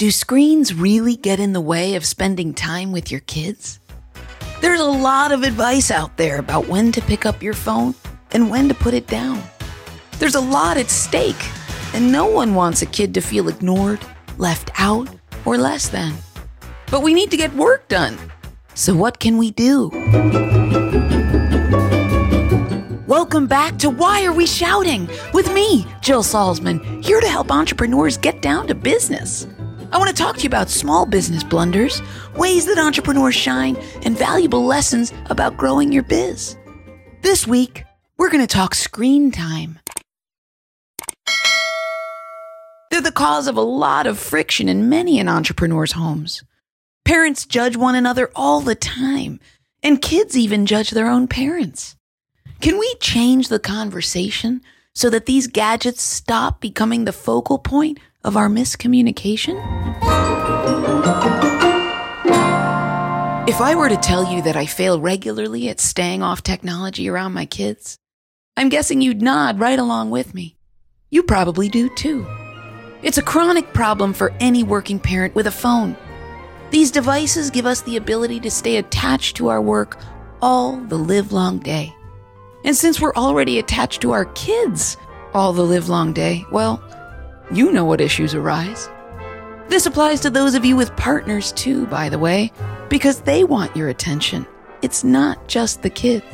Do screens really get in the way of spending time with your kids? There's a lot of advice out there about when to pick up your phone and when to put it down. There's a lot at stake, and no one wants a kid to feel ignored, left out, or less than. But we need to get work done. So, what can we do? Welcome back to Why Are We Shouting? with me, Jill Salzman, here to help entrepreneurs get down to business. I want to talk to you about small business blunders, ways that entrepreneurs shine, and valuable lessons about growing your biz. This week, we're going to talk screen time. They're the cause of a lot of friction in many an entrepreneur's homes. Parents judge one another all the time, and kids even judge their own parents. Can we change the conversation so that these gadgets stop becoming the focal point of our miscommunication? If I were to tell you that I fail regularly at staying off technology around my kids, I'm guessing you'd nod right along with me. You probably do too. It's a chronic problem for any working parent with a phone. These devices give us the ability to stay attached to our work all the livelong day. And since we're already attached to our kids all the livelong day, well, you know what issues arise. This applies to those of you with partners too, by the way, because they want your attention. It's not just the kids.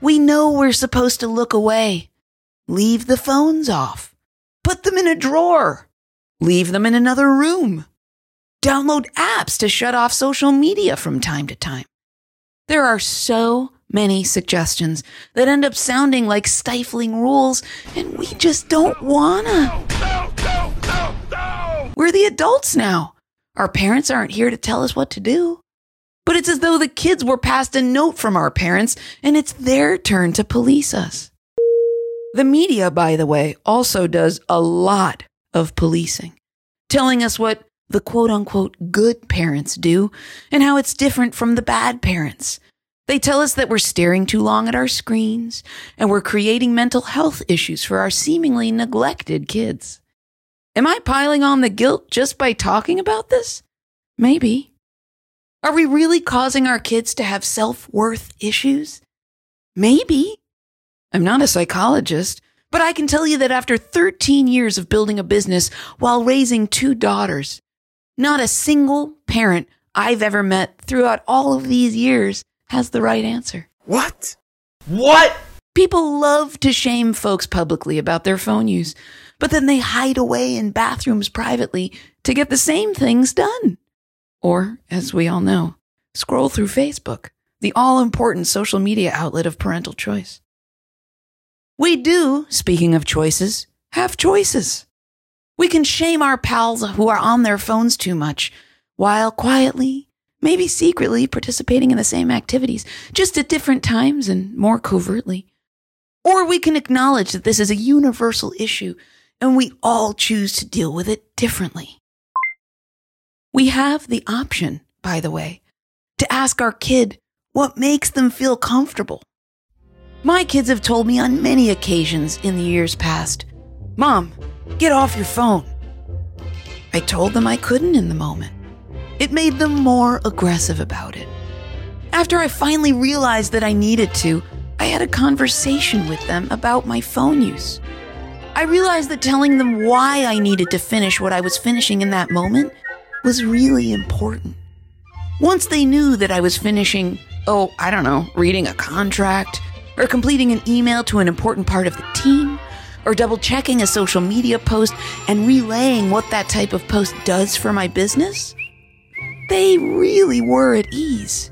We know we're supposed to look away. Leave the phones off. Put them in a drawer. Leave them in another room. Download apps to shut off social media from time to time. There are so many suggestions that end up sounding like stifling rules, and we just don't wanna. No, no, no! We're the adults now. Our parents aren't here to tell us what to do. But it's as though the kids were passed a note from our parents, and it's their turn to police us. The media, by the way, also does a lot of policing, telling us what the quote unquote good parents do and how it's different from the bad parents. They tell us that we're staring too long at our screens and we're creating mental health issues for our seemingly neglected kids. Am I piling on the guilt just by talking about this? Maybe. Are we really causing our kids to have self worth issues? Maybe. I'm not a psychologist, but I can tell you that after 13 years of building a business while raising two daughters, not a single parent I've ever met throughout all of these years has the right answer. What? What? People love to shame folks publicly about their phone use, but then they hide away in bathrooms privately to get the same things done. Or, as we all know, scroll through Facebook, the all important social media outlet of parental choice. We do, speaking of choices, have choices. We can shame our pals who are on their phones too much, while quietly, maybe secretly participating in the same activities, just at different times and more covertly. Or we can acknowledge that this is a universal issue and we all choose to deal with it differently. We have the option, by the way, to ask our kid what makes them feel comfortable. My kids have told me on many occasions in the years past, Mom, get off your phone. I told them I couldn't in the moment. It made them more aggressive about it. After I finally realized that I needed to, I had a conversation with them about my phone use. I realized that telling them why I needed to finish what I was finishing in that moment was really important. Once they knew that I was finishing, oh, I don't know, reading a contract, or completing an email to an important part of the team, or double checking a social media post and relaying what that type of post does for my business, they really were at ease.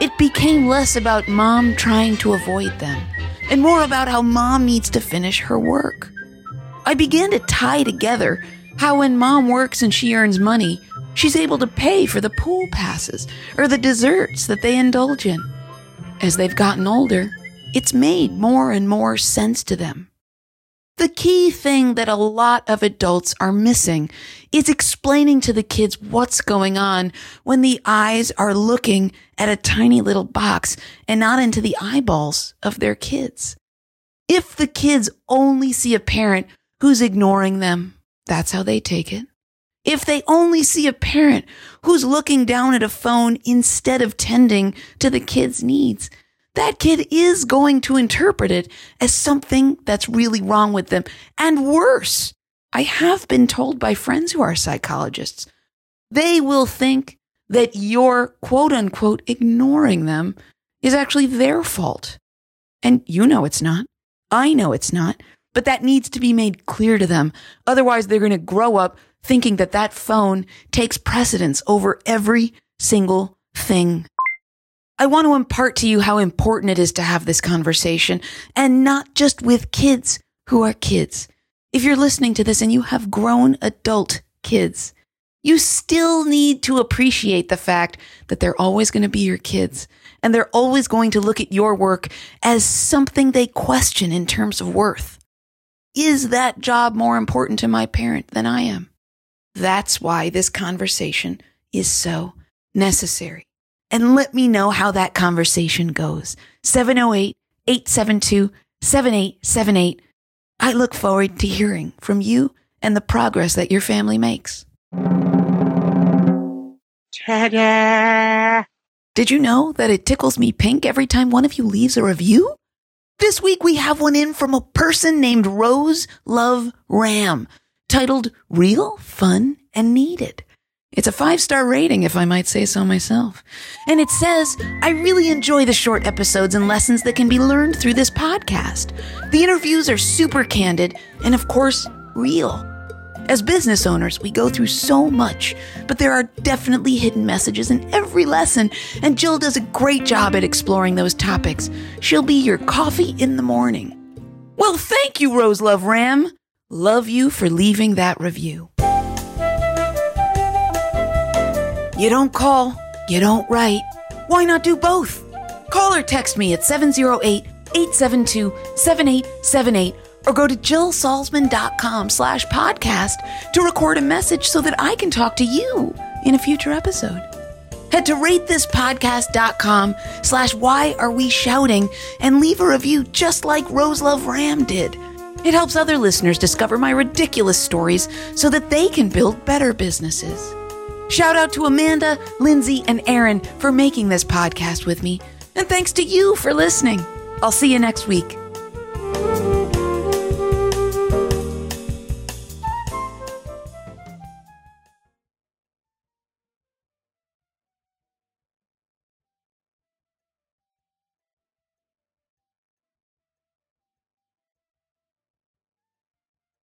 It became less about mom trying to avoid them and more about how mom needs to finish her work. I began to tie together how when mom works and she earns money, she's able to pay for the pool passes or the desserts that they indulge in. As they've gotten older, it's made more and more sense to them. The key thing that a lot of adults are missing is explaining to the kids what's going on when the eyes are looking at a tiny little box and not into the eyeballs of their kids. If the kids only see a parent who's ignoring them, that's how they take it. If they only see a parent who's looking down at a phone instead of tending to the kid's needs, that kid is going to interpret it as something that's really wrong with them. And worse, I have been told by friends who are psychologists, they will think that you're quote unquote ignoring them is actually their fault. And you know it's not. I know it's not. But that needs to be made clear to them. Otherwise, they're going to grow up thinking that that phone takes precedence over every single thing. I want to impart to you how important it is to have this conversation and not just with kids who are kids. If you're listening to this and you have grown adult kids, you still need to appreciate the fact that they're always going to be your kids and they're always going to look at your work as something they question in terms of worth. Is that job more important to my parent than I am? That's why this conversation is so necessary. And let me know how that conversation goes. 708 872 7878. I look forward to hearing from you and the progress that your family makes. Ta-da! Did you know that it tickles me pink every time one of you leaves a review? This week we have one in from a person named Rose Love Ram, titled Real, Fun, and Needed. It's a five star rating, if I might say so myself. And it says, I really enjoy the short episodes and lessons that can be learned through this podcast. The interviews are super candid and, of course, real. As business owners, we go through so much, but there are definitely hidden messages in every lesson, and Jill does a great job at exploring those topics. She'll be your coffee in the morning. Well, thank you, Rose Love Ram. Love you for leaving that review. You don't call, you don't write. Why not do both? Call or text me at 708 872 7878 or go to jillsalzman.com slash podcast to record a message so that I can talk to you in a future episode. Head to ratethispodcast.com slash why are we shouting and leave a review just like Rose Love Ram did. It helps other listeners discover my ridiculous stories so that they can build better businesses. Shout out to Amanda, Lindsay, and Aaron for making this podcast with me. And thanks to you for listening. I'll see you next week.